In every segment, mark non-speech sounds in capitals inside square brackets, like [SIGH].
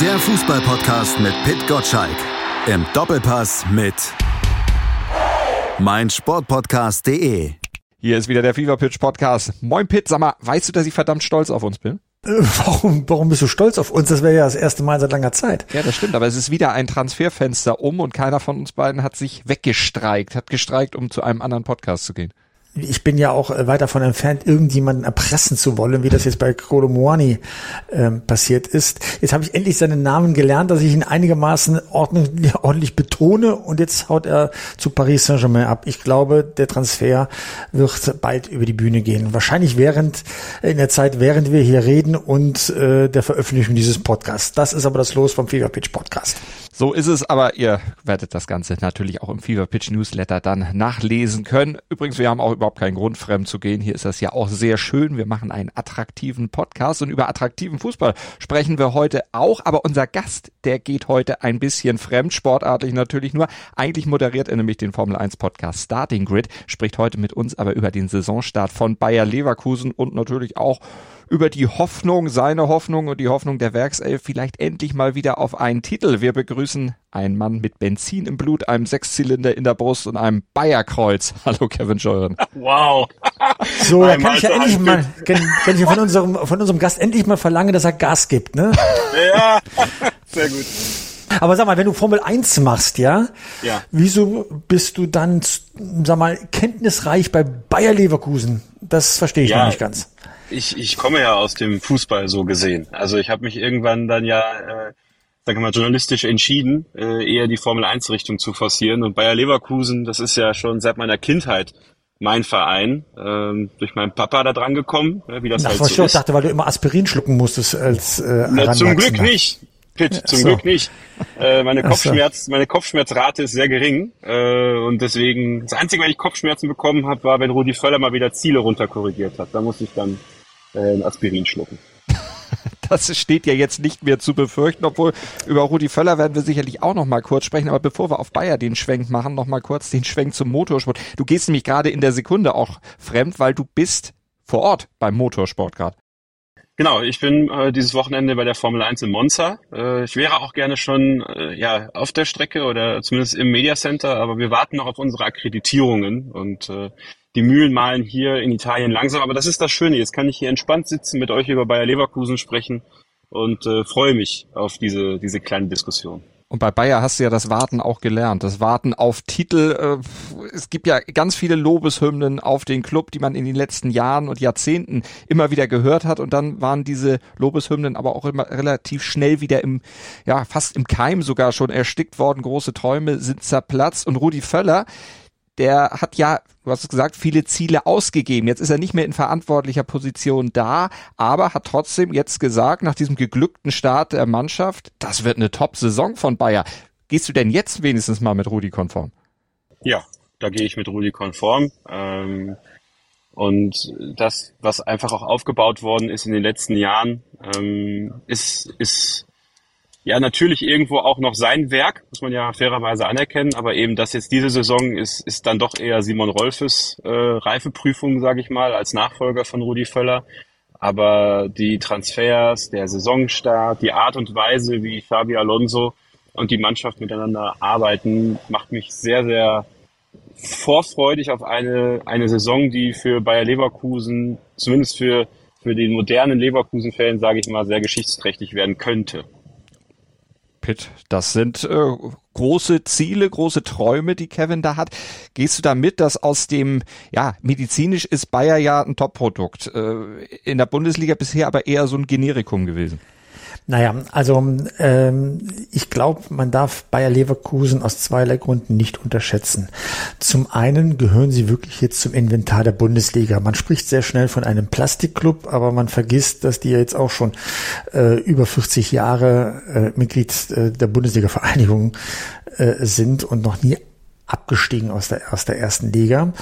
Der Fußballpodcast mit Pit Gottschalk. Im Doppelpass mit meinsportpodcast.de. Hier ist wieder der Fever Pitch Podcast. Moin Pit, sag mal, weißt du, dass ich verdammt stolz auf uns bin? Äh, warum, warum bist du stolz auf uns? Das wäre ja das erste Mal seit langer Zeit. Ja, das stimmt, aber es ist wieder ein Transferfenster um und keiner von uns beiden hat sich weggestreikt, hat gestreikt, um zu einem anderen Podcast zu gehen ich bin ja auch äh, weit davon entfernt, irgendjemanden erpressen zu wollen, wie das jetzt bei Kolomoani ähm, passiert ist. Jetzt habe ich endlich seinen Namen gelernt, dass ich ihn einigermaßen ordentlich, [LAUGHS] ordentlich betone und jetzt haut er zu Paris Saint-Germain ab. Ich glaube, der Transfer wird bald über die Bühne gehen. Wahrscheinlich während in der Zeit, während wir hier reden und äh, der Veröffentlichung dieses Podcasts. Das ist aber das Los vom Fever Pitch Podcast. So ist es, aber ihr werdet das Ganze natürlich auch im Fever Pitch Newsletter dann nachlesen können. Übrigens, wir haben auch überhaupt keinen Grund, fremd zu gehen. Hier ist das ja auch sehr schön. Wir machen einen attraktiven Podcast und über attraktiven Fußball sprechen wir heute auch. Aber unser Gast, der geht heute ein bisschen fremd, sportartlich natürlich nur. Eigentlich moderiert er nämlich den Formel 1 Podcast Starting Grid, spricht heute mit uns aber über den Saisonstart von Bayer Leverkusen und natürlich auch über die Hoffnung, seine Hoffnung und die Hoffnung der Werkself vielleicht endlich mal wieder auf einen Titel. Wir begrüßen einen Mann mit Benzin im Blut, einem Sechszylinder in der Brust und einem Bayerkreuz. [LAUGHS] Hallo Kevin Scheuren. Wow. So, da kann ich ja endlich mal, kann, kann ich von unserem, von unserem Gast endlich mal verlangen, dass er Gas gibt, ne? Ja, sehr gut. Aber sag mal, wenn du Formel 1 machst, ja? Ja. Wieso bist du dann, sag mal, kenntnisreich bei Bayer Leverkusen? Das verstehe ich ja, noch nicht ganz ich, ich komme ja aus dem Fußball so gesehen. Also ich habe mich irgendwann dann ja, äh, sag mal, journalistisch entschieden, äh, eher die Formel 1 Richtung zu forcieren. Und Bayer Leverkusen, das ist ja schon seit meiner Kindheit mein Verein, ähm, durch meinen Papa da dran gekommen, äh, wie das Ach, halt was so ich ist. dachte, weil du immer Aspirin schlucken musstest als äh, Na, Zum Glück nicht. Pitt, zum so. Glück nicht. Äh, meine Kopfschmerz, meine Kopfschmerzrate ist sehr gering äh, und deswegen das einzige, wenn ich Kopfschmerzen bekommen habe, war, wenn Rudi Völler mal wieder Ziele runterkorrigiert hat. Da musste ich dann äh, Aspirin schlucken. [LAUGHS] Das steht ja jetzt nicht mehr zu befürchten, obwohl über Rudi Völler werden wir sicherlich auch noch mal kurz sprechen. Aber bevor wir auf Bayer den Schwenk machen, noch mal kurz den Schwenk zum Motorsport. Du gehst nämlich gerade in der Sekunde auch fremd, weil du bist vor Ort beim Motorsport gerade. Genau, ich bin äh, dieses Wochenende bei der Formel 1 in Monza. Äh, ich wäre auch gerne schon äh, ja auf der Strecke oder zumindest im Media Center, aber wir warten noch auf unsere Akkreditierungen und äh, die Mühlen malen hier in Italien langsam, aber das ist das Schöne. Jetzt kann ich hier entspannt sitzen, mit euch über Bayer Leverkusen sprechen und äh, freue mich auf diese, diese kleine Diskussion. Und bei Bayer hast du ja das Warten auch gelernt. Das Warten auf Titel. Äh, es gibt ja ganz viele Lobeshymnen auf den Club, die man in den letzten Jahren und Jahrzehnten immer wieder gehört hat. Und dann waren diese Lobeshymnen aber auch immer relativ schnell wieder im, ja, fast im Keim sogar schon erstickt worden. Große Träume sind zerplatzt. Und Rudi Völler, der hat ja, du hast es gesagt, viele Ziele ausgegeben. Jetzt ist er nicht mehr in verantwortlicher Position da, aber hat trotzdem jetzt gesagt, nach diesem geglückten Start der Mannschaft, das wird eine Top-Saison von Bayer. Gehst du denn jetzt wenigstens mal mit Rudi konform? Ja, da gehe ich mit Rudi konform. Ähm, und das, was einfach auch aufgebaut worden ist in den letzten Jahren, ähm, ist, ist ja natürlich irgendwo auch noch sein Werk, muss man ja fairerweise anerkennen, aber eben das jetzt diese Saison ist, ist dann doch eher Simon Rolfes äh, Reifeprüfung, sage ich mal, als Nachfolger von Rudi Völler. Aber die Transfers, der Saisonstart, die Art und Weise, wie Xabi Alonso und die Mannschaft miteinander arbeiten, macht mich sehr, sehr vorfreudig auf eine, eine Saison, die für Bayer Leverkusen, zumindest für, für den modernen Leverkusen-Fan, sage ich mal, sehr geschichtsträchtig werden könnte. Pitt. Das sind äh, große Ziele, große Träume, die Kevin da hat. Gehst du da mit, dass aus dem, ja, medizinisch ist Bayer ja ein Top-Produkt. Äh, in der Bundesliga bisher aber eher so ein Generikum gewesen. Naja, also ähm, ich glaube, man darf Bayer Leverkusen aus zweierlei Gründen nicht unterschätzen. Zum einen gehören sie wirklich jetzt zum Inventar der Bundesliga. Man spricht sehr schnell von einem Plastikclub, aber man vergisst, dass die ja jetzt auch schon äh, über 40 Jahre äh, Mitglied äh, der Bundesliga-Vereinigung äh, sind und noch nie abgestiegen aus der, aus der ersten Liga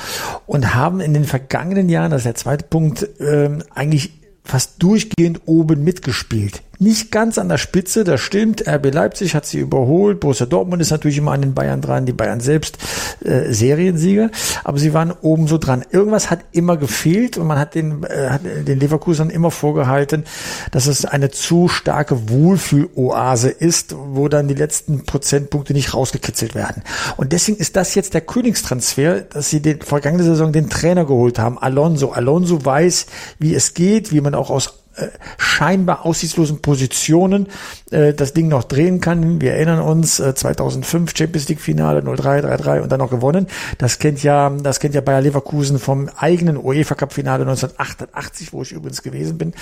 und haben in den vergangenen Jahren, das ist der zweite Punkt, ähm, eigentlich fast durchgehend oben mitgespielt. Nicht ganz an der Spitze, das stimmt. RB Leipzig hat sie überholt. Borussia Dortmund ist natürlich immer an den Bayern dran. Die Bayern selbst äh, Seriensieger. Aber sie waren oben so dran. Irgendwas hat immer gefehlt und man hat den, äh, hat den Leverkusen immer vorgehalten, dass es eine zu starke Wohlfühloase ist, wo dann die letzten Prozentpunkte nicht rausgekitzelt werden. Und deswegen ist das jetzt der Königstransfer, dass sie den vergangene Saison den Trainer geholt haben, Alonso. Alonso weiß, wie es geht, wie man auch aus äh, scheinbar aussichtslosen Positionen äh, das Ding noch drehen kann. Wir erinnern uns äh, 2005 Champions League Finale 0-3, 3-3 und dann noch gewonnen. Das kennt ja, das kennt ja Bayer Leverkusen vom eigenen UEFA Cup Finale 1988, wo ich übrigens gewesen bin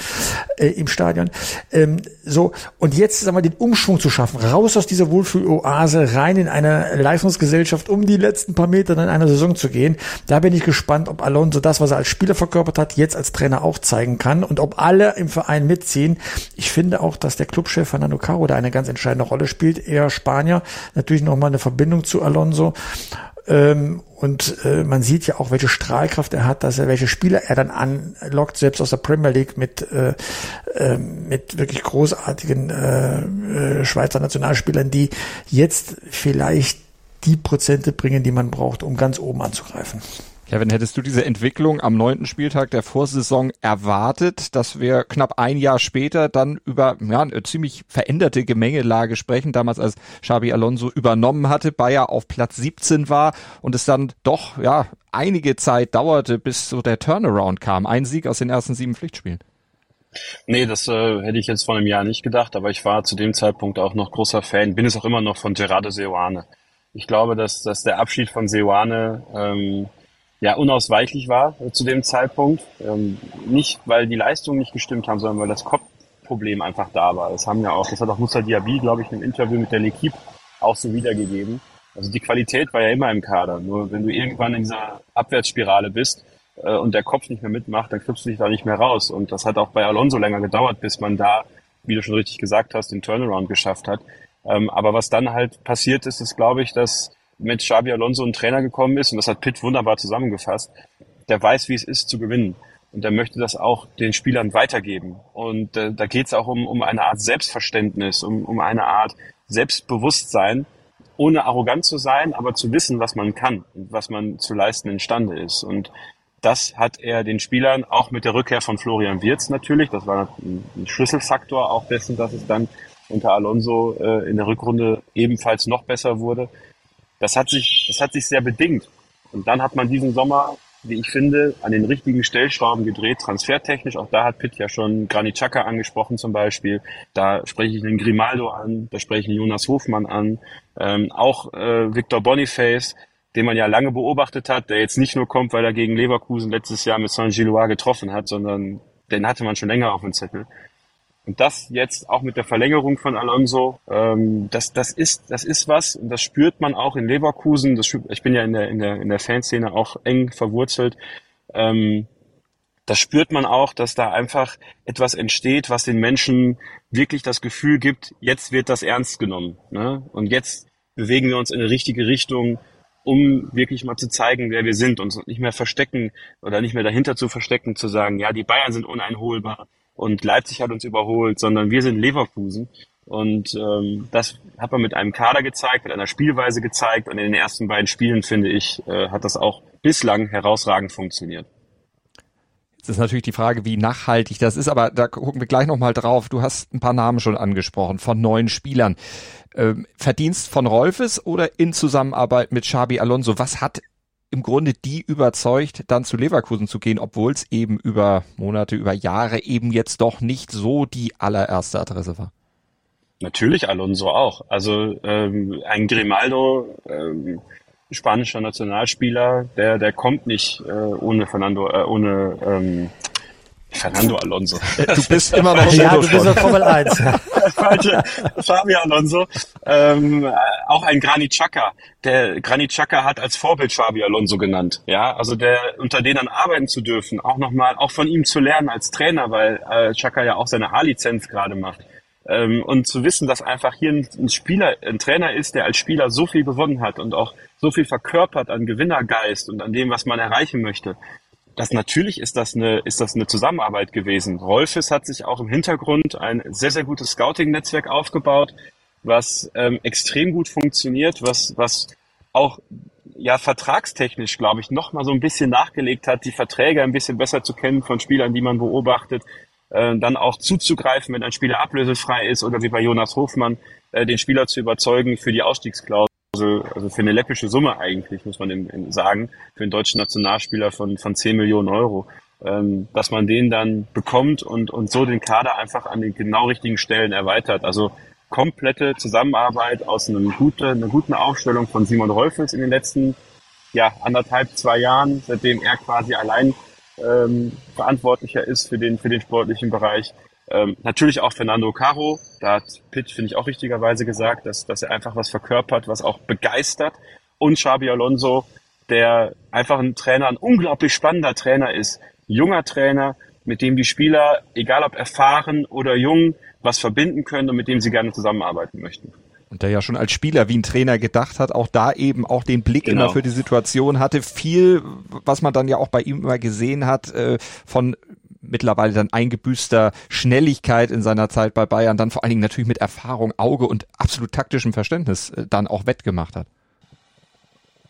äh, im Stadion. Ähm, so und jetzt sagen wir den Umschwung zu schaffen, raus aus dieser Wohlfühloase, rein in eine Leistungsgesellschaft, um die letzten paar Meter in einer Saison zu gehen. Da bin ich gespannt, ob Alonso das, was er als Spieler verkörpert hat, jetzt als Trainer auch zeigen kann und ob alle im Verein mitziehen. Ich finde auch, dass der Clubchef Fernando Caro da eine ganz entscheidende Rolle spielt. Er Spanier, natürlich nochmal eine Verbindung zu Alonso. Ähm, und äh, man sieht ja auch, welche Strahlkraft er hat, dass er welche Spieler er dann anlockt, selbst aus der Premier League mit äh, äh, mit wirklich großartigen äh, Schweizer Nationalspielern, die jetzt vielleicht die Prozente bringen, die man braucht, um ganz oben anzugreifen. Kevin, hättest du diese Entwicklung am neunten Spieltag der Vorsaison erwartet, dass wir knapp ein Jahr später dann über ja, eine ziemlich veränderte Gemengelage sprechen, damals als Xabi Alonso übernommen hatte, Bayer auf Platz 17 war und es dann doch ja einige Zeit dauerte, bis so der Turnaround kam. Ein Sieg aus den ersten sieben Pflichtspielen. Nee, das äh, hätte ich jetzt vor einem Jahr nicht gedacht, aber ich war zu dem Zeitpunkt auch noch großer Fan, bin es auch immer noch von Gerardo Seoane. Ich glaube, dass, dass der Abschied von Seoane ähm, ja unausweichlich war äh, zu dem Zeitpunkt. Ähm, nicht, weil die Leistungen nicht gestimmt haben, sondern weil das Kopfproblem einfach da war. Das haben ja auch, das hat auch Musa Diaby, glaube ich, im Interview mit der L'Equipe auch so wiedergegeben. Also die Qualität war ja immer im Kader. Nur wenn du irgendwann in dieser Abwärtsspirale bist äh, und der Kopf nicht mehr mitmacht, dann kriegst du dich da nicht mehr raus. Und das hat auch bei Alonso länger gedauert, bis man da, wie du schon richtig gesagt hast, den Turnaround geschafft hat. Ähm, aber was dann halt passiert ist, ist, glaube ich, dass mit Xabi Alonso ein Trainer gekommen ist, und das hat Pitt wunderbar zusammengefasst, der weiß, wie es ist zu gewinnen. Und der möchte das auch den Spielern weitergeben. Und äh, da geht es auch um, um eine Art Selbstverständnis, um, um eine Art Selbstbewusstsein, ohne arrogant zu sein, aber zu wissen, was man kann und was man zu leisten imstande ist. Und das hat er den Spielern auch mit der Rückkehr von Florian Wirz natürlich, das war ein Schlüsselfaktor auch dessen, dass es dann unter Alonso äh, in der Rückrunde ebenfalls noch besser wurde, das hat sich, das hat sich sehr bedingt. Und dann hat man diesen Sommer, wie ich finde, an den richtigen Stellschrauben gedreht, transfertechnisch. Auch da hat Pitt ja schon Granit angesprochen zum Beispiel. Da spreche ich einen Grimaldo an, da spreche ich einen Jonas Hofmann an. Ähm, auch äh, Victor Boniface, den man ja lange beobachtet hat, der jetzt nicht nur kommt, weil er gegen Leverkusen letztes Jahr mit Saint-Gillois getroffen hat, sondern den hatte man schon länger auf dem Zettel. Und das jetzt auch mit der Verlängerung von Alonso, ähm, das, das, ist, das ist was und das spürt man auch in Leverkusen. Das, ich bin ja in der, in der, in der Fanszene auch eng verwurzelt. Ähm, das spürt man auch, dass da einfach etwas entsteht, was den Menschen wirklich das Gefühl gibt, jetzt wird das ernst genommen. Ne? Und jetzt bewegen wir uns in eine richtige Richtung, um wirklich mal zu zeigen, wer wir sind und nicht mehr verstecken oder nicht mehr dahinter zu verstecken, zu sagen, ja, die Bayern sind uneinholbar, und Leipzig hat uns überholt, sondern wir sind Leverkusen. Und ähm, das hat man mit einem Kader gezeigt, mit einer Spielweise gezeigt. Und in den ersten beiden Spielen, finde ich, äh, hat das auch bislang herausragend funktioniert. Jetzt ist natürlich die Frage, wie nachhaltig das ist, aber da gucken wir gleich nochmal drauf. Du hast ein paar Namen schon angesprochen von neuen Spielern. Ähm, Verdienst von Rolfes oder in Zusammenarbeit mit Xabi Alonso? Was hat im Grunde die überzeugt, dann zu Leverkusen zu gehen, obwohl es eben über Monate, über Jahre eben jetzt doch nicht so die allererste Adresse war. Natürlich Alonso auch. Also ähm, ein Grimaldo, ähm, spanischer Nationalspieler, der der kommt nicht äh, ohne Fernando, äh, ohne ähm, Fernando Alonso. Du bist immer noch ja, du bist Formel 1. [LAUGHS] Falsche, Fabio Alonso. Ähm, auch ein Granit Xhaka. Der Granit Xhaka hat als Vorbild Fabio Alonso genannt. Ja, also der unter denen arbeiten zu dürfen, auch nochmal, auch von ihm zu lernen als Trainer, weil äh, Xhaka ja auch seine A-Lizenz gerade macht. Ähm, und zu wissen, dass einfach hier ein, ein Spieler, ein Trainer ist, der als Spieler so viel gewonnen hat und auch so viel verkörpert an Gewinnergeist und an dem, was man erreichen möchte das natürlich ist das eine, ist das eine Zusammenarbeit gewesen. Rolfes hat sich auch im Hintergrund ein sehr, sehr gutes Scouting-Netzwerk aufgebaut, was ähm, extrem gut funktioniert, was, was auch ja vertragstechnisch, glaube ich, noch mal so ein bisschen nachgelegt hat, die Verträge ein bisschen besser zu kennen von Spielern, die man beobachtet, äh, dann auch zuzugreifen, wenn ein Spieler ablösefrei ist oder wie bei Jonas Hofmann, äh, den Spieler zu überzeugen für die Ausstiegsklausel, also für eine läppische Summe eigentlich, muss man im, im sagen, für einen deutschen Nationalspieler von, von 10 Millionen Euro, ähm, dass man den dann bekommt und, und so den Kader einfach an den genau richtigen Stellen erweitert. Also komplette Zusammenarbeit aus einem gute, einer guten Aufstellung von Simon Rolfels in den letzten ja, anderthalb, zwei Jahren, seitdem er quasi allein ähm, verantwortlicher ist für den, für den sportlichen Bereich. Ähm, natürlich auch Fernando Caro, da hat Pitt, finde ich, auch richtigerweise gesagt, dass, dass er einfach was verkörpert, was auch begeistert. Und Xabi Alonso, der einfach ein Trainer, ein unglaublich spannender Trainer ist. Junger Trainer, mit dem die Spieler, egal ob erfahren oder jung, was verbinden können und mit dem sie gerne zusammenarbeiten möchten. Und der ja schon als Spieler wie ein Trainer gedacht hat, auch da eben auch den Blick genau. immer für die Situation hatte. Viel, was man dann ja auch bei ihm immer gesehen hat, äh, von mittlerweile dann eingebüßter Schnelligkeit in seiner Zeit bei Bayern, dann vor allen Dingen natürlich mit Erfahrung, Auge und absolut taktischem Verständnis äh, dann auch wettgemacht hat.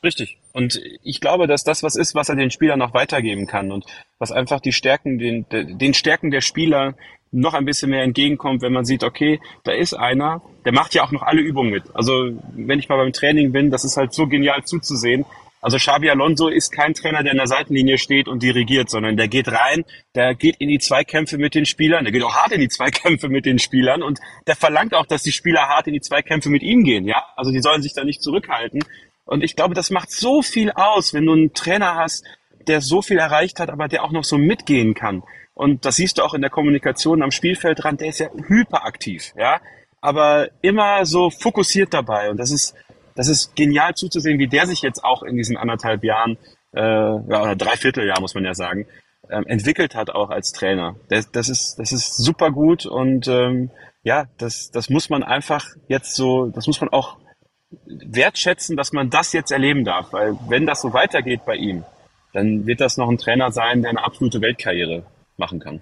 Richtig. Und ich glaube, dass das was ist, was er den Spielern noch weitergeben kann und was einfach die Stärken, den, den Stärken der Spieler noch ein bisschen mehr entgegenkommt, wenn man sieht, okay, da ist einer, der macht ja auch noch alle Übungen mit. Also wenn ich mal beim Training bin, das ist halt so genial zuzusehen. Also Xabi Alonso ist kein Trainer, der in der Seitenlinie steht und dirigiert, sondern der geht rein, der geht in die Zweikämpfe mit den Spielern, der geht auch hart in die Zweikämpfe mit den Spielern und der verlangt auch, dass die Spieler hart in die Zweikämpfe mit ihm gehen, ja. Also die sollen sich da nicht zurückhalten. Und ich glaube, das macht so viel aus, wenn du einen Trainer hast, der so viel erreicht hat, aber der auch noch so mitgehen kann. Und das siehst du auch in der Kommunikation am Spielfeldrand, der ist ja hyperaktiv, ja, aber immer so fokussiert dabei. Und das ist, das ist genial zuzusehen, wie der sich jetzt auch in diesen anderthalb Jahren, äh, ja, oder Dreivierteljahr muss man ja sagen, ähm, entwickelt hat auch als Trainer. Das, das ist, das ist super gut und ähm, ja, das, das muss man einfach jetzt so, das muss man auch wertschätzen, dass man das jetzt erleben darf, weil wenn das so weitergeht bei ihm, dann wird das noch ein Trainer sein, der eine absolute Weltkarriere machen kann.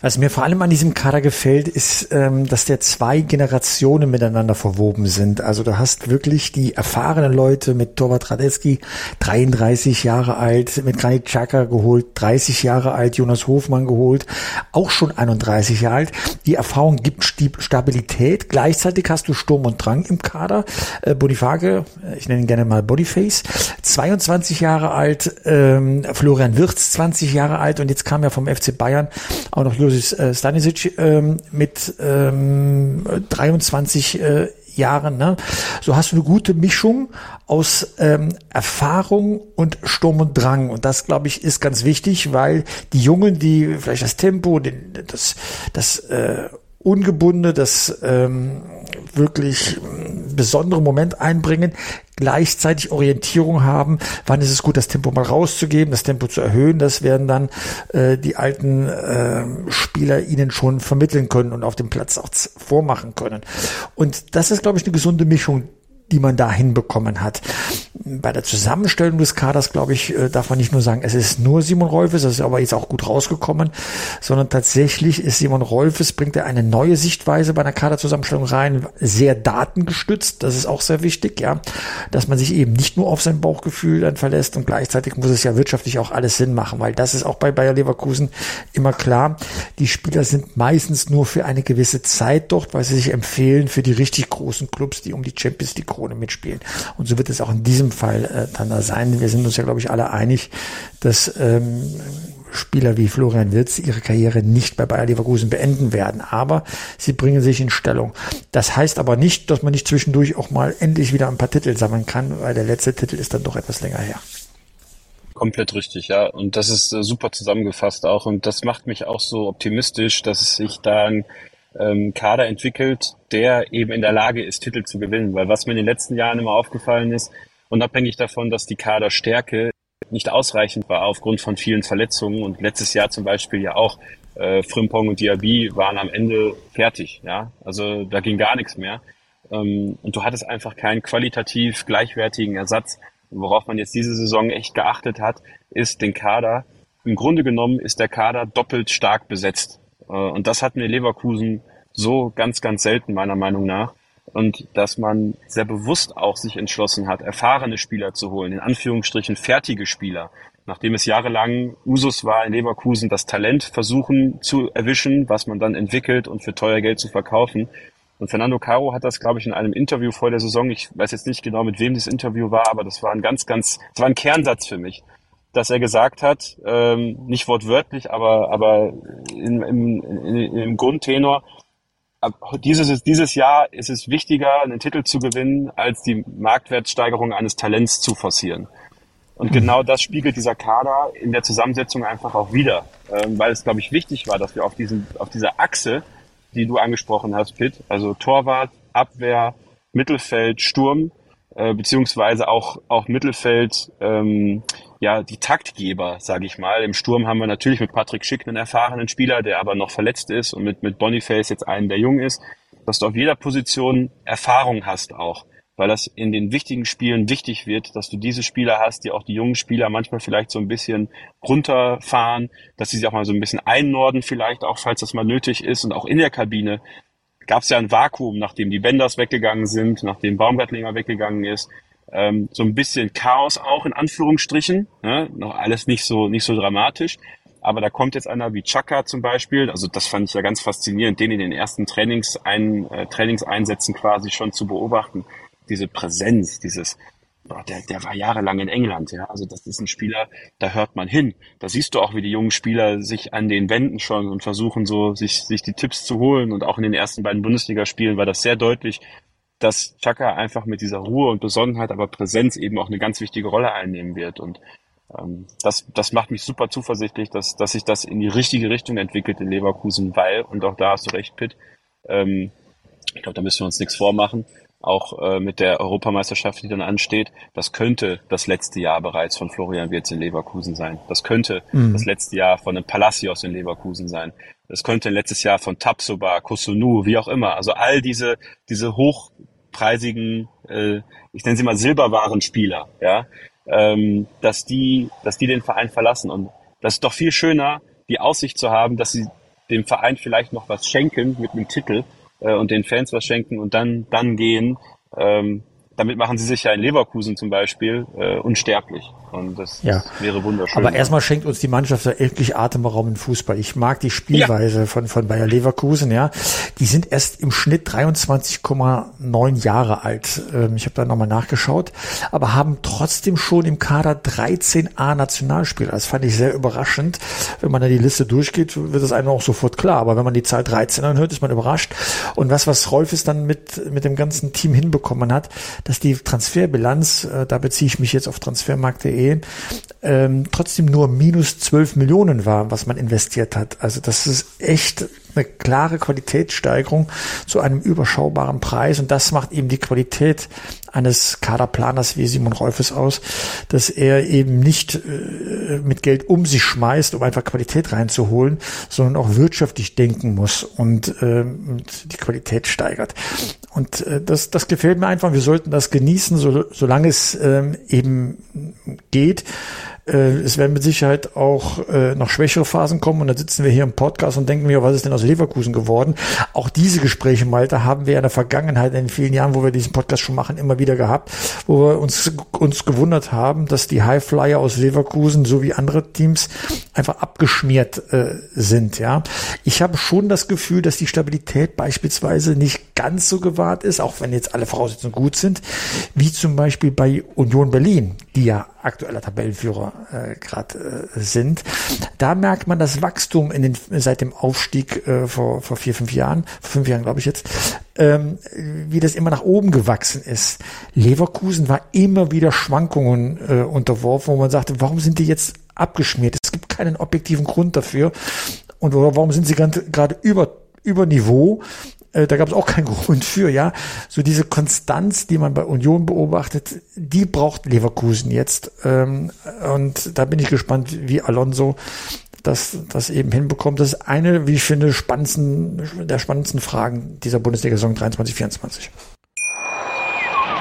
Was mir vor allem an diesem Kader gefällt, ist, ähm, dass der zwei Generationen miteinander verwoben sind. Also du hast wirklich die erfahrenen Leute mit Torwart Radetzky, 33 Jahre alt, mit Granit Xhaka geholt, 30 Jahre alt, Jonas Hofmann geholt, auch schon 31 Jahre alt. Die Erfahrung gibt Stabilität. Gleichzeitig hast du Sturm und Drang im Kader. Äh, Bonifage, äh, ich nenne ihn gerne mal Bodyface, 22 Jahre alt, ähm, Florian Wirz, 20 Jahre alt und jetzt kam ja vom FC Bayern auch noch Josif äh, Stanisic ähm, mit ähm, 23 äh, Jahren. Ne? So hast du eine gute Mischung aus ähm, Erfahrung und Sturm und Drang. Und das, glaube ich, ist ganz wichtig, weil die Jungen, die vielleicht das Tempo, den, das, das äh, ungebundene, das ähm, wirklich besondere Moment einbringen, gleichzeitig Orientierung haben, wann ist es gut, das Tempo mal rauszugeben, das Tempo zu erhöhen, das werden dann äh, die alten äh, Spieler ihnen schon vermitteln können und auf dem Platz auch vormachen können. Und das ist, glaube ich, eine gesunde Mischung, die man da hinbekommen hat. Bei der Zusammenstellung des Kaders, glaube ich, äh, darf man nicht nur sagen, es ist nur Simon Rolfes, das ist aber jetzt auch gut rausgekommen, sondern tatsächlich ist Simon Rolfes, bringt er eine neue Sichtweise bei einer Kaderzusammenstellung rein, sehr datengestützt, das ist auch sehr wichtig, ja, dass man sich eben nicht nur auf sein Bauchgefühl dann verlässt und gleichzeitig muss es ja wirtschaftlich auch alles Sinn machen, weil das ist auch bei Bayer Leverkusen immer klar, die Spieler sind meistens nur für eine gewisse Zeit dort, weil sie sich empfehlen für die richtig großen Clubs, die um die Champions League Krone mitspielen. Und so wird es auch in diesem Fall äh, dann da sein. Wir sind uns ja, glaube ich, alle einig, dass ähm, Spieler wie Florian Wirtz ihre Karriere nicht bei Bayer Leverkusen beenden werden. Aber sie bringen sich in Stellung. Das heißt aber nicht, dass man nicht zwischendurch auch mal endlich wieder ein paar Titel sammeln kann, weil der letzte Titel ist dann doch etwas länger her. Komplett richtig, ja. Und das ist äh, super zusammengefasst auch. Und das macht mich auch so optimistisch, dass es sich da ein ähm, Kader entwickelt, der eben in der Lage ist, Titel zu gewinnen. Weil was mir in den letzten Jahren immer aufgefallen ist, unabhängig davon, dass die Kaderstärke nicht ausreichend war aufgrund von vielen Verletzungen und letztes Jahr zum Beispiel ja auch äh, Frimpong und Diaby waren am Ende fertig, ja, also da ging gar nichts mehr ähm, und du hattest einfach keinen qualitativ gleichwertigen Ersatz. Worauf man jetzt diese Saison echt geachtet hat, ist den Kader im Grunde genommen ist der Kader doppelt stark besetzt. Äh, und das hatten wir Leverkusen so ganz, ganz selten meiner Meinung nach. Und dass man sehr bewusst auch sich entschlossen hat, erfahrene Spieler zu holen, in Anführungsstrichen fertige Spieler. Nachdem es jahrelang Usus war in Leverkusen, das Talent versuchen zu erwischen, was man dann entwickelt und für teuer Geld zu verkaufen. Und Fernando Caro hat das, glaube ich, in einem Interview vor der Saison, ich weiß jetzt nicht genau, mit wem das Interview war, aber das war ein ganz, ganz, das war ein Kernsatz für mich, dass er gesagt hat, ähm, nicht wortwörtlich, aber, aber in, im, in, im Grundtenor, dieses, dieses Jahr ist es wichtiger, einen Titel zu gewinnen, als die Marktwertsteigerung eines Talents zu forcieren. Und mhm. genau das spiegelt dieser Kader in der Zusammensetzung einfach auch wieder, ähm, weil es, glaube ich, wichtig war, dass wir auf, diesen, auf dieser Achse, die du angesprochen hast, Pitt, also Torwart, Abwehr, Mittelfeld, Sturm, äh, beziehungsweise auch, auch Mittelfeld, ähm, ja, die Taktgeber, sage ich mal. Im Sturm haben wir natürlich mit Patrick Schick einen erfahrenen Spieler, der aber noch verletzt ist und mit, mit Boniface jetzt einen, der jung ist, dass du auf jeder Position Erfahrung hast auch. Weil das in den wichtigen Spielen wichtig wird, dass du diese Spieler hast, die auch die jungen Spieler manchmal vielleicht so ein bisschen runterfahren, dass sie sich auch mal so ein bisschen einnorden vielleicht auch, falls das mal nötig ist. Und auch in der Kabine gab es ja ein Vakuum, nachdem die Benders weggegangen sind, nachdem Baumgartlinger weggegangen ist, ähm, so ein bisschen Chaos auch in Anführungsstrichen, ne? noch alles nicht so nicht so dramatisch, aber da kommt jetzt einer wie Chaka zum Beispiel, also das fand ich ja ganz faszinierend, den in den ersten Trainingsein, äh, Trainingseinsätzen quasi schon zu beobachten diese Präsenz, dieses, boah, der, der war jahrelang in England, ja. Also das ist ein Spieler, da hört man hin. Da siehst du auch, wie die jungen Spieler sich an den Wänden schon und versuchen so, sich, sich die Tipps zu holen. Und auch in den ersten beiden Bundesligaspielen war das sehr deutlich, dass Chaka einfach mit dieser Ruhe und Besonnenheit, aber Präsenz eben auch eine ganz wichtige Rolle einnehmen wird. Und ähm, das, das macht mich super zuversichtlich, dass, dass sich das in die richtige Richtung entwickelt in Leverkusen, weil, und auch da hast du recht, Pitt, ähm, ich glaube, da müssen wir uns nichts vormachen auch äh, mit der Europameisterschaft, die dann ansteht. Das könnte das letzte Jahr bereits von Florian Wirtz in Leverkusen sein. Das könnte mhm. das letzte Jahr von einem Palacios in Leverkusen sein. Das könnte ein letztes Jahr von Tapsoba, Kusunu, wie auch immer. Also all diese, diese hochpreisigen, äh, ich nenne sie mal Silberwarenspieler, ja, ähm, dass die, dass die den Verein verlassen. Und das ist doch viel schöner, die Aussicht zu haben, dass sie dem Verein vielleicht noch was schenken mit einem Titel, äh, und den Fans was schenken und dann, dann gehen. Ähm, damit machen sie sich ja in Leverkusen zum Beispiel äh, unsterblich. Und das, ja. wäre wunderschön. Aber erstmal schenkt uns die Mannschaft ja endlich Atemraum im Fußball. Ich mag die Spielweise ja. von, von Bayer Leverkusen, ja. Die sind erst im Schnitt 23,9 Jahre alt. Ähm, ich habe da nochmal nachgeschaut, aber haben trotzdem schon im Kader 13 A-Nationalspieler. Das fand ich sehr überraschend. Wenn man da die Liste durchgeht, wird das einem auch sofort klar. Aber wenn man die Zahl 13 anhört, ist man überrascht. Und was, was Rolfes dann mit, mit dem ganzen Team hinbekommen hat, dass die Transferbilanz, äh, da beziehe ich mich jetzt auf transfermarkt.de, ähm, trotzdem nur minus 12 Millionen war, was man investiert hat. Also das ist echt eine klare Qualitätssteigerung zu einem überschaubaren Preis und das macht eben die Qualität eines Kaderplaners wie Simon Rolfes aus, dass er eben nicht äh, mit Geld um sich schmeißt, um einfach Qualität reinzuholen, sondern auch wirtschaftlich denken muss und, äh, die Qualität steigert. Und äh, das, das gefällt mir einfach. Wir sollten das genießen, so, solange es ähm, eben geht. Äh, es werden mit Sicherheit auch äh, noch schwächere Phasen kommen und dann sitzen wir hier im Podcast und denken mir, was ist denn aus Leverkusen geworden? Auch diese Gespräche, Malte, haben wir in der Vergangenheit, in den vielen Jahren, wo wir diesen Podcast schon machen, immer wieder gehabt, wo wir uns, uns gewundert haben, dass die Highflyer aus Leverkusen sowie andere Teams einfach abgeschmiert äh, sind. Ja, Ich habe schon das Gefühl, dass die Stabilität beispielsweise nicht ganz so gewahrt ist, auch wenn jetzt alle Voraussetzungen gut sind, wie zum Beispiel bei Union Berlin, die ja aktueller Tabellenführer äh, gerade äh, sind. Da merkt man das Wachstum in den, seit dem Aufstieg äh, vor, vor vier, fünf Jahren, vor fünf Jahren glaube ich jetzt, ähm, wie das immer nach oben gewachsen ist. Leverkusen war immer wieder Schwankungen äh, unterworfen, wo man sagte, warum sind die jetzt abgeschmiert? Es gibt keinen objektiven Grund dafür. Und warum sind sie gerade über über Niveau äh, da gab es auch keinen [LAUGHS] Grund für, ja. So diese Konstanz, die man bei Union beobachtet, die braucht Leverkusen jetzt. Ähm, und da bin ich gespannt, wie Alonso das, das eben hinbekommt. Das ist eine, wie ich finde, spannendsten, der spannendsten Fragen dieser Bundesliga-Saison 23, 24.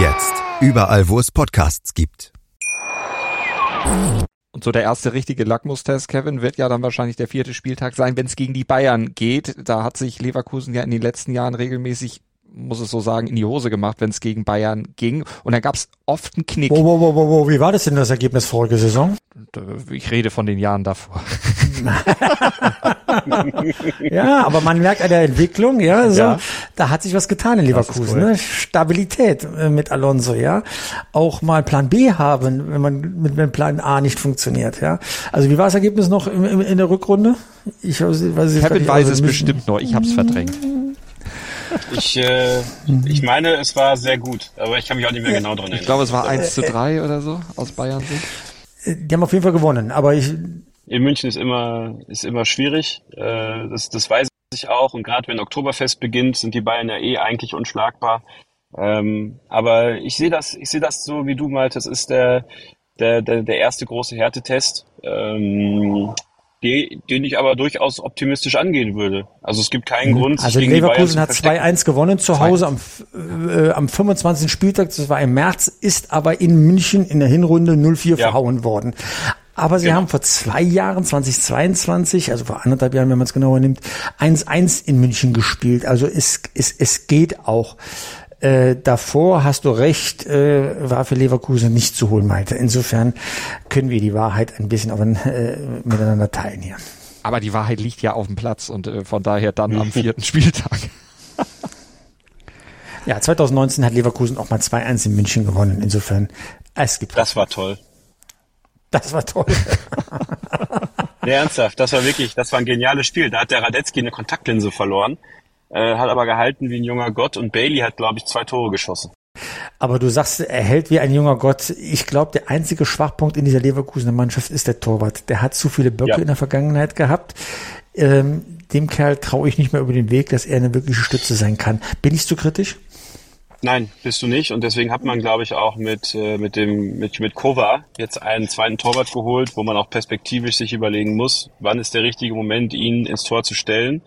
Jetzt. Überall, wo es Podcasts gibt. Und so der erste richtige Lackmustest, Kevin, wird ja dann wahrscheinlich der vierte Spieltag sein, wenn es gegen die Bayern geht. Da hat sich Leverkusen ja in den letzten Jahren regelmäßig muss es so sagen, in die Hose gemacht, wenn es gegen Bayern ging. Und da gab es oft einen Knick. Wo, wo, wo, wo, wie war das denn das Ergebnis vorige Saison? Ich rede von den Jahren davor. [LAUGHS] ja, aber man merkt an der Entwicklung, ja, so, ja. da hat sich was getan in Leverkusen. Cool. Ne? Stabilität äh, mit Alonso, ja. Auch mal Plan B haben, wenn man mit, wenn Plan A nicht funktioniert, ja. Also wie war das Ergebnis noch in, in, in der Rückrunde? Ich weiß, weiß Kevin weiß es bestimmt noch, ich hab's verdrängt. Ich, äh, ich meine, es war sehr gut, aber ich kann mich auch nicht mehr genau dran erinnern. Ich glaube, es war 1 zu 3 oder so aus Bayern Sicht. Die haben auf jeden Fall gewonnen, aber ich, in München ist immer, ist immer schwierig. Äh, das, das weiß ich auch. Und gerade wenn Oktoberfest beginnt, sind die Bayern ja eh eigentlich unschlagbar. Ähm, aber ich sehe das, ich sehe das so wie du Malte. Das ist der, der, der, der erste große Härtetest, ähm, die, den ich aber durchaus optimistisch angehen würde. Also es gibt keinen mhm. Grund. Also Leverkusen hat 2-1 gewonnen zu Hause am, äh, am 25. Spieltag, das war im März, ist aber in München in der Hinrunde 0-4 ja. verhauen worden. Aber sie genau. haben vor zwei Jahren, 2022, also vor anderthalb Jahren, wenn man es genauer nimmt, 1-1 in München gespielt. Also es, es, es geht auch. Äh, davor hast du recht, äh, war für Leverkusen nicht zu holen, Malte. Insofern können wir die Wahrheit ein bisschen auf, äh, miteinander teilen hier. Aber die Wahrheit liegt ja auf dem Platz und äh, von daher dann am vierten [LAUGHS] Spieltag. ja, 2019 hat Leverkusen auch mal 2-1 in München gewonnen. Insofern, es gibt. Das war toll. Das war toll. [LAUGHS] nee, ernsthaft, das war wirklich, das war ein geniales Spiel. Da hat der Radetzky eine Kontaktlinse verloren, äh, hat aber gehalten wie ein junger Gott und Bailey hat, glaube ich, zwei Tore geschossen. Aber du sagst, er hält wie ein junger Gott. Ich glaube, der einzige Schwachpunkt in dieser Leverkusener Mannschaft ist der Torwart. Der hat zu viele Böcke ja. in der Vergangenheit gehabt. Ähm, dem Kerl traue ich nicht mehr über den Weg, dass er eine wirkliche Stütze sein kann. Bin ich zu kritisch? Nein, bist du nicht. Und deswegen hat man, glaube ich, auch mit, äh, mit dem, mit, mit Kova jetzt einen zweiten Torwart geholt, wo man auch perspektivisch sich überlegen muss, wann ist der richtige Moment, ihn ins Tor zu stellen.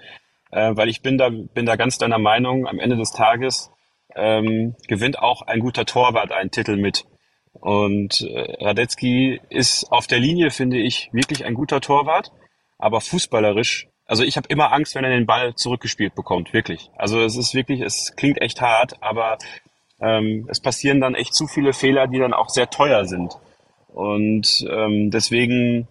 Äh, weil ich bin da, bin da ganz deiner Meinung, am Ende des Tages ähm, gewinnt auch ein guter Torwart einen Titel mit. Und äh, Radetzky ist auf der Linie, finde ich, wirklich ein guter Torwart, aber fußballerisch also ich habe immer Angst, wenn er den Ball zurückgespielt bekommt, wirklich. Also es ist wirklich, es klingt echt hart, aber ähm, es passieren dann echt zu viele Fehler, die dann auch sehr teuer sind. Und ähm, deswegen,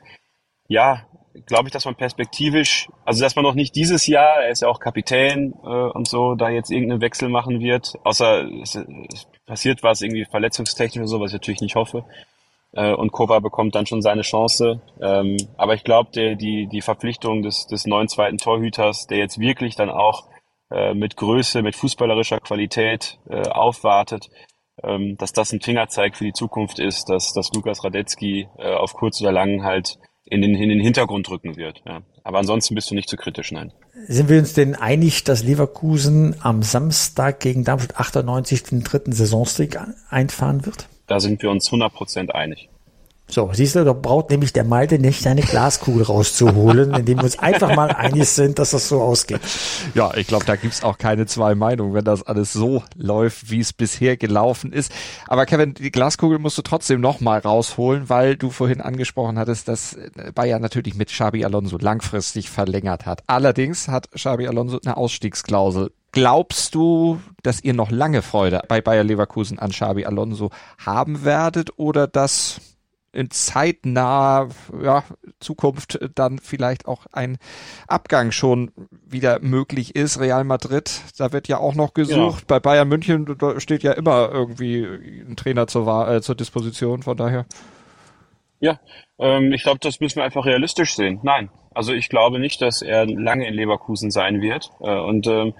ja, glaube ich, dass man perspektivisch, also dass man noch nicht dieses Jahr, er ist ja auch Kapitän äh, und so, da jetzt irgendeinen Wechsel machen wird, außer es, es passiert was irgendwie verletzungstechnisch oder so, was ich natürlich nicht hoffe äh, und Kova bekommt dann schon seine Chance. Ähm, aber ich glaube, die, die Verpflichtung des, des neuen zweiten Torhüters, der jetzt wirklich dann auch äh, mit Größe, mit fußballerischer Qualität äh, aufwartet, ähm, dass das ein Fingerzeig für die Zukunft ist, dass, dass Lukas Radetzky äh, auf kurz oder lang halt in den, in den Hintergrund rücken wird. Ja. Aber ansonsten bist du nicht zu kritisch, nein. Sind wir uns denn einig, dass Leverkusen am Samstag gegen Darmstadt 98 den dritten Saisonstreak einfahren wird? Da sind wir uns 100% einig. So, siehst du, da braucht nämlich der Malte nicht seine Glaskugel rauszuholen, indem wir uns einfach mal einig sind, dass das so ausgeht. Ja, ich glaube, da gibt's auch keine zwei Meinungen, wenn das alles so läuft, wie es bisher gelaufen ist. Aber Kevin, die Glaskugel musst du trotzdem nochmal rausholen, weil du vorhin angesprochen hattest, dass Bayern natürlich mit Xabi Alonso langfristig verlängert hat. Allerdings hat Xabi Alonso eine Ausstiegsklausel Glaubst du, dass ihr noch lange Freude bei Bayer Leverkusen an Xabi Alonso haben werdet oder dass in zeitnaher ja, Zukunft dann vielleicht auch ein Abgang schon wieder möglich ist. Real Madrid, da wird ja auch noch gesucht. Ja. Bei Bayern München steht ja immer irgendwie ein Trainer zur, äh, zur Disposition, von daher. Ja, ähm, ich glaube, das müssen wir einfach realistisch sehen. Nein, also ich glaube nicht, dass er lange in Leverkusen sein wird. Äh, und ähm,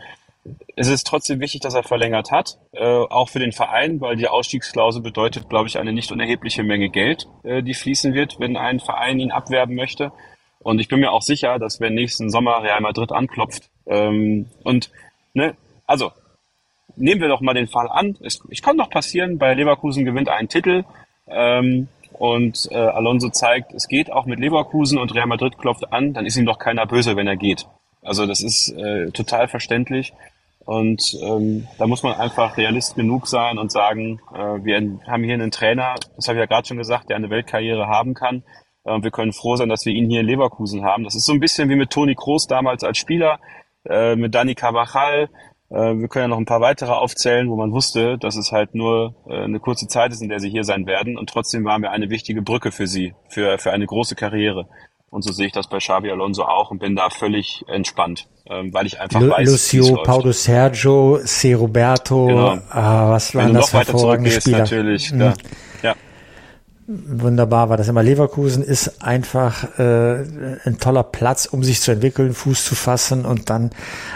es ist trotzdem wichtig, dass er verlängert hat, äh, auch für den Verein, weil die Ausstiegsklausel bedeutet, glaube ich, eine nicht unerhebliche Menge Geld, äh, die fließen wird, wenn ein Verein ihn abwerben möchte. Und ich bin mir auch sicher, dass wenn nächsten Sommer Real Madrid anklopft ähm, und ne, also nehmen wir doch mal den Fall an, es, es kann doch passieren, bei Leverkusen gewinnt einen Titel ähm, und äh, Alonso zeigt, es geht auch mit Leverkusen und Real Madrid klopft an, dann ist ihm doch keiner böse, wenn er geht. Also das ist äh, total verständlich. Und ähm, da muss man einfach realist genug sein und sagen, äh, wir haben hier einen Trainer, das habe ich ja gerade schon gesagt, der eine Weltkarriere haben kann. Äh, wir können froh sein, dass wir ihn hier in Leverkusen haben. Das ist so ein bisschen wie mit Toni Kroos damals als Spieler, äh, mit Dani Carvajal. Äh, wir können ja noch ein paar weitere aufzählen, wo man wusste, dass es halt nur äh, eine kurze Zeit ist, in der sie hier sein werden. Und trotzdem waren wir eine wichtige Brücke für sie, für, für eine große Karriere. Und so sehe ich das bei Xabi Alonso auch und bin da völlig entspannt, ähm, weil ich einfach Lu weiß, Lucio, Paulo Sergio, C. Roberto, genau. ah, was waren das hervorragende Spieler. Natürlich, mhm. Ja. Wunderbar war das immer. Leverkusen ist einfach äh, ein toller Platz, um sich zu entwickeln, Fuß zu fassen und dann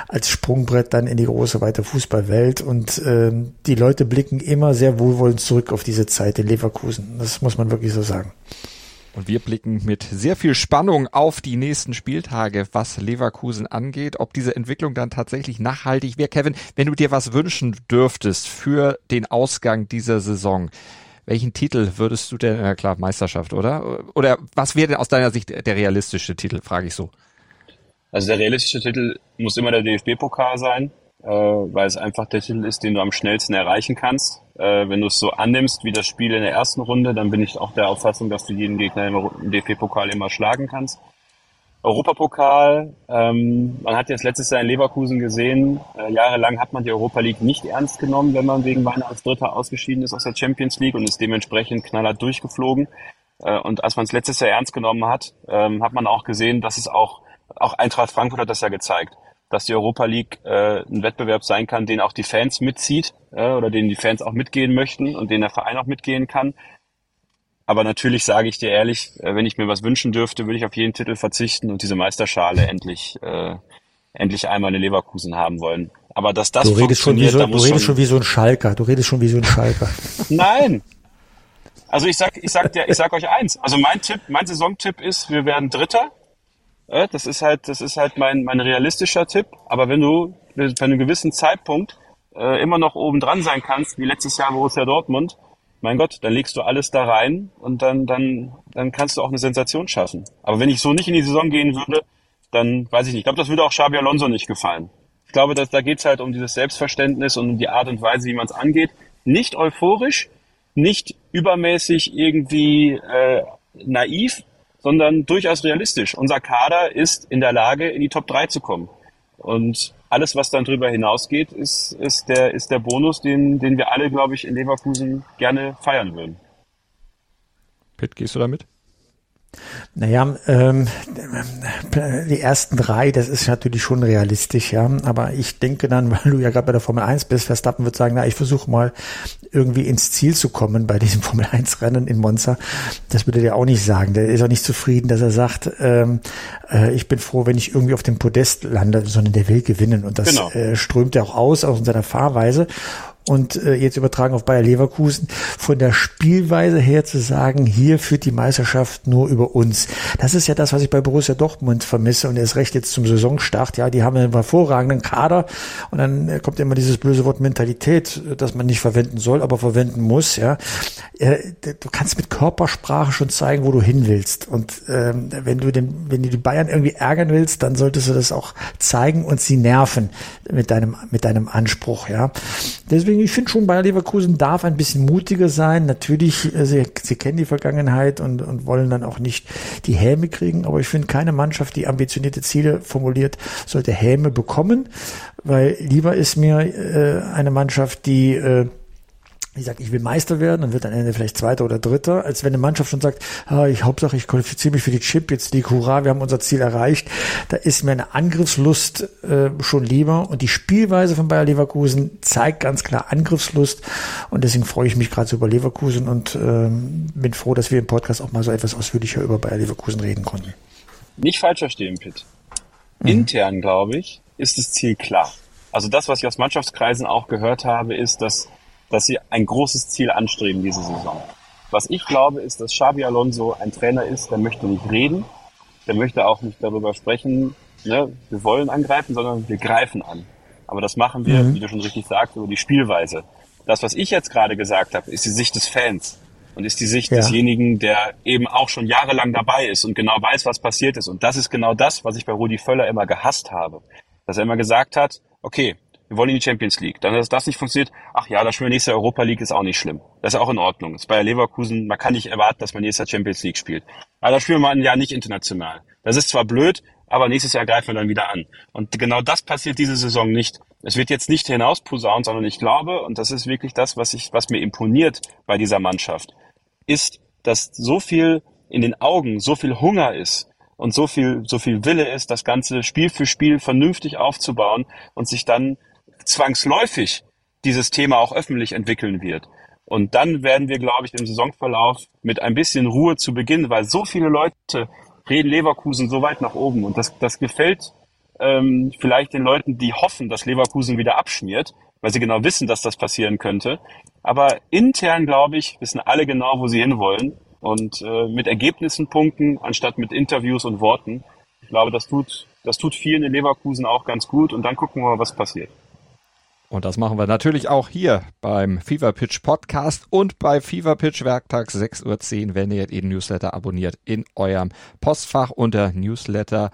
als Sprungbrett dann in die große weite Fußballwelt. Und äh, die Leute blicken immer sehr wohlwollend zurück auf diese Zeit in Leverkusen. Das muss man wirklich so sagen. Und wir blicken mit sehr viel Spannung auf die nächsten Spieltage, was Leverkusen angeht, ob diese Entwicklung dann tatsächlich nachhaltig wäre. Kevin, wenn du dir was wünschen dürftest für den Ausgang dieser Saison, welchen Titel würdest du denn, na klar, Meisterschaft, oder? Oder was wäre denn aus deiner Sicht der realistische Titel, frage ich so. Also der realistische Titel muss immer der DFB-Pokal sein äh, weil es einfach der Titel ist, den du am schnellsten erreichen kannst. Äh, wenn du es so annimmst wie das Spiel in der ersten Runde, dann bin ich auch der Auffassung, dass du jeden Gegner im DFB-Pokal immer schlagen kannst. Europapokal, ähm, man hat jetzt letztes Jahr in Leverkusen gesehen, äh, jahrelang hat man die Europa League nicht ernst genommen, wenn man wegen Weiner als Dritter ausgeschieden ist aus der Champions League und ist dementsprechend knallhart durchgeflogen. Äh, und als man es letztes Jahr ernst genommen hat, ähm, hat man auch gesehen, dass es auch, auch Eintracht Frankfurt hat das ja gezeigt, dass die Europa League äh, ein Wettbewerb sein kann, den auch die Fans mitzieht äh, oder den die Fans auch mitgehen möchten und den der Verein auch mitgehen kann. Aber natürlich sage ich dir ehrlich, äh, wenn ich mir was wünschen dürfte, würde ich auf jeden Titel verzichten und diese Meisterschale endlich, äh, endlich einmal in Leverkusen haben wollen. Aber dass das du redest schon wie so, du redest schon wie so ein Schalker. Du redest schon wie so ein Schalker. [LAUGHS] Nein. Also ich sag, ich sag dir, ich sag euch eins. Also mein Tipp, mein Saisontipp ist, wir werden Dritter das ist halt, das ist halt mein, mein realistischer Tipp. Aber wenn du bei einem gewissen Zeitpunkt äh, immer noch oben dran sein kannst, wie letztes Jahr Borussia Dortmund, mein Gott, dann legst du alles da rein und dann, dann, dann kannst du auch eine Sensation schaffen. Aber wenn ich so nicht in die Saison gehen würde, dann weiß ich nicht. Ich glaube, das würde auch Xabi Alonso nicht gefallen. Ich glaube, dass, da geht's halt um dieses Selbstverständnis und um die Art und Weise, wie man es angeht. Nicht euphorisch, nicht übermäßig irgendwie äh, naiv, sondern durchaus realistisch. Unser Kader ist in der Lage, in die Top 3 zu kommen. Und alles, was dann drüber hinausgeht, ist, ist, der, ist der Bonus, den, den wir alle, glaube ich, in Leverkusen gerne feiern würden. Pitt, gehst du damit? Naja, ähm, die ersten drei, das ist natürlich schon realistisch, ja. Aber ich denke dann, [LAUGHS] weil du ja gerade bei der Formel 1 bist, Verstappen wird sagen, na, ich versuche mal irgendwie ins Ziel zu kommen bei diesem [LAUGHS] Formel 1 Rennen in Monza. Das würde der auch nicht sagen. Der ist auch nicht zufrieden, dass er sagt, ähm, äh, ich bin froh, wenn ich irgendwie auf dem Podest lande, sondern der will gewinnen. Und das genau. äh, strömt er auch aus aus seiner Fahrweise und äh, jetzt übertragen auf Bayer Leverkusen, von der Spielweise her zu sagen, hier führt die Meisterschaft nur über uns. Das ist ja das, was ich bei Borussia Dortmund vermisse und erst recht jetzt zum Saisonstart. Ja, die haben einen hervorragenden Kader und dann äh, kommt immer dieses böse Wort Mentalität, das man nicht verwenden soll, aber verwenden muss. Ja, äh, du kannst mit Körpersprache schon zeigen, wo du hin willst und ähm, wenn du den, wenn du die Bayern irgendwie ärgern willst, dann solltest du das auch zeigen und sie nerven mit deinem mit deinem Anspruch. Ja, deswegen deswegen, ich finde schon, Bayer Leverkusen darf ein bisschen mutiger sein. Natürlich, äh, sie, sie kennen die Vergangenheit und, und wollen dann auch nicht die Häme kriegen. Aber ich finde, keine Mannschaft, die ambitionierte Ziele formuliert, sollte Häme bekommen, weil lieber ist mir äh, eine Mannschaft, die äh, ich sage, ich will Meister werden und wird dann Ende vielleicht Zweiter oder Dritter, als wenn eine Mannschaft schon sagt, ah, ich Hauptsache ich qualifiziere mich für die Champions League, hurra, wir haben unser Ziel erreicht. Da ist mir eine Angriffslust äh, schon lieber und die Spielweise von Bayer Leverkusen zeigt ganz klar Angriffslust und deswegen freue ich mich gerade so über Leverkusen und ähm, bin froh, dass wir im Podcast auch mal so etwas ausführlicher über Bayer Leverkusen reden konnten. Nicht falsch verstehen, Pitt. Mhm. Intern, glaube ich, ist das Ziel klar. Also das, was ich aus Mannschaftskreisen auch gehört habe, ist, dass, dass sie ein großes Ziel anstreben diese Saison. Was ich glaube, ist, dass Xabi Alonso ein Trainer ist, der möchte nicht reden, der möchte auch nicht darüber sprechen, ne, wir wollen angreifen, sondern wir greifen an. Aber das machen wir, mhm. wie du schon richtig sagst, über die Spielweise. Das, was ich jetzt gerade gesagt habe, ist die Sicht des Fans und ist die Sicht ja. desjenigen, der eben auch schon jahrelang dabei ist und genau weiß, was passiert ist. Und das ist genau das, was ich bei Rudi Völler immer gehasst habe. Dass er immer gesagt hat, okay, wir wollen in die Champions League. Dann, dass das nicht funktioniert, ach ja, das Spiel nächste Europa League ist auch nicht schlimm. Das ist auch in Ordnung. Das ist bei Leverkusen, man kann nicht erwarten, dass man nächstes Jahr Champions League spielt. Aber da spielen wir ein Jahr nicht international. Das ist zwar blöd, aber nächstes Jahr greifen wir dann wieder an. Und genau das passiert diese Saison nicht. Es wird jetzt nicht hinausposaunt, sondern ich glaube, und das ist wirklich das, was ich, was mir imponiert bei dieser Mannschaft, ist, dass so viel in den Augen, so viel Hunger ist und so viel, so viel Wille ist, das Ganze Spiel für Spiel vernünftig aufzubauen und sich dann zwangsläufig dieses Thema auch öffentlich entwickeln wird. Und dann werden wir, glaube ich, im Saisonverlauf mit ein bisschen Ruhe zu beginnen, weil so viele Leute reden Leverkusen so weit nach oben. Und das, das gefällt ähm, vielleicht den Leuten, die hoffen, dass Leverkusen wieder abschmiert, weil sie genau wissen, dass das passieren könnte. Aber intern, glaube ich, wissen alle genau, wo sie hinwollen. Und äh, mit Ergebnissen punkten, anstatt mit Interviews und Worten. Ich glaube, das tut, das tut vielen in Leverkusen auch ganz gut. Und dann gucken wir mal, was passiert. Und das machen wir natürlich auch hier beim Fever Pitch Podcast und bei Fever Pitch Werktags 6.10 Uhr, wenn ihr den Newsletter abonniert in eurem Postfach unter Newsletter.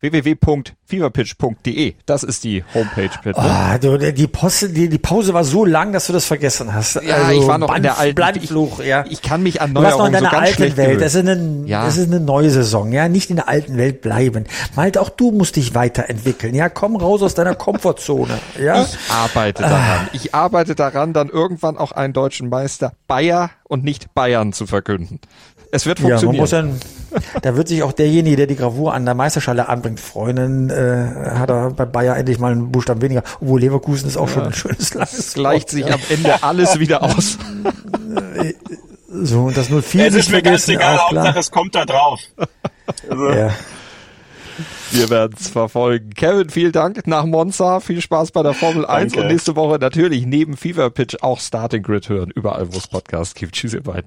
Www.feverpitch.de. Das ist die Homepage, bitte. Oh, du, die, Post, die, die Pause war so lang, dass du das vergessen hast. Ja, also, ich war noch Band, in der alten Blindfluch, ja. Ich, kann mich an Neuerungen Du warst noch in deiner so alten Welt. Das ist, eine, ja. das ist eine neue Saison, ja. Nicht in der alten Welt bleiben. Malte, auch du musst dich weiterentwickeln, ja. Komm raus aus deiner Komfortzone, ja. Ich arbeite daran. Ah. Ich arbeite daran, dann irgendwann auch einen deutschen Meister Bayer und nicht Bayern zu verkünden. Es wird funktionieren. Ja, man muss dann, da wird sich auch derjenige, der die Gravur an der Meisterschale anbringt, freuen. Äh, hat er bei Bayer endlich mal einen Buchstaben weniger. Obwohl Leverkusen ist auch ja. schon ein schönes langes Es gleicht sich ja. am Ende alles wieder aus. [LAUGHS] so, und das 04 Es ist mir ganz egal, Hauptsache es kommt da drauf. Also. Ja. Wir werden es verfolgen. Kevin, vielen Dank nach Monza. Viel Spaß bei der Formel 1 Danke. und nächste Woche natürlich neben Fever Pitch auch Starting Grid hören. Überall, wo es Podcasts gibt. Tschüss, ihr beiden.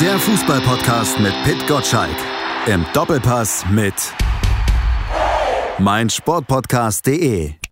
Der Fußballpodcast mit Pit Gottschalk. Im Doppelpass mit meinsportpodcast.de.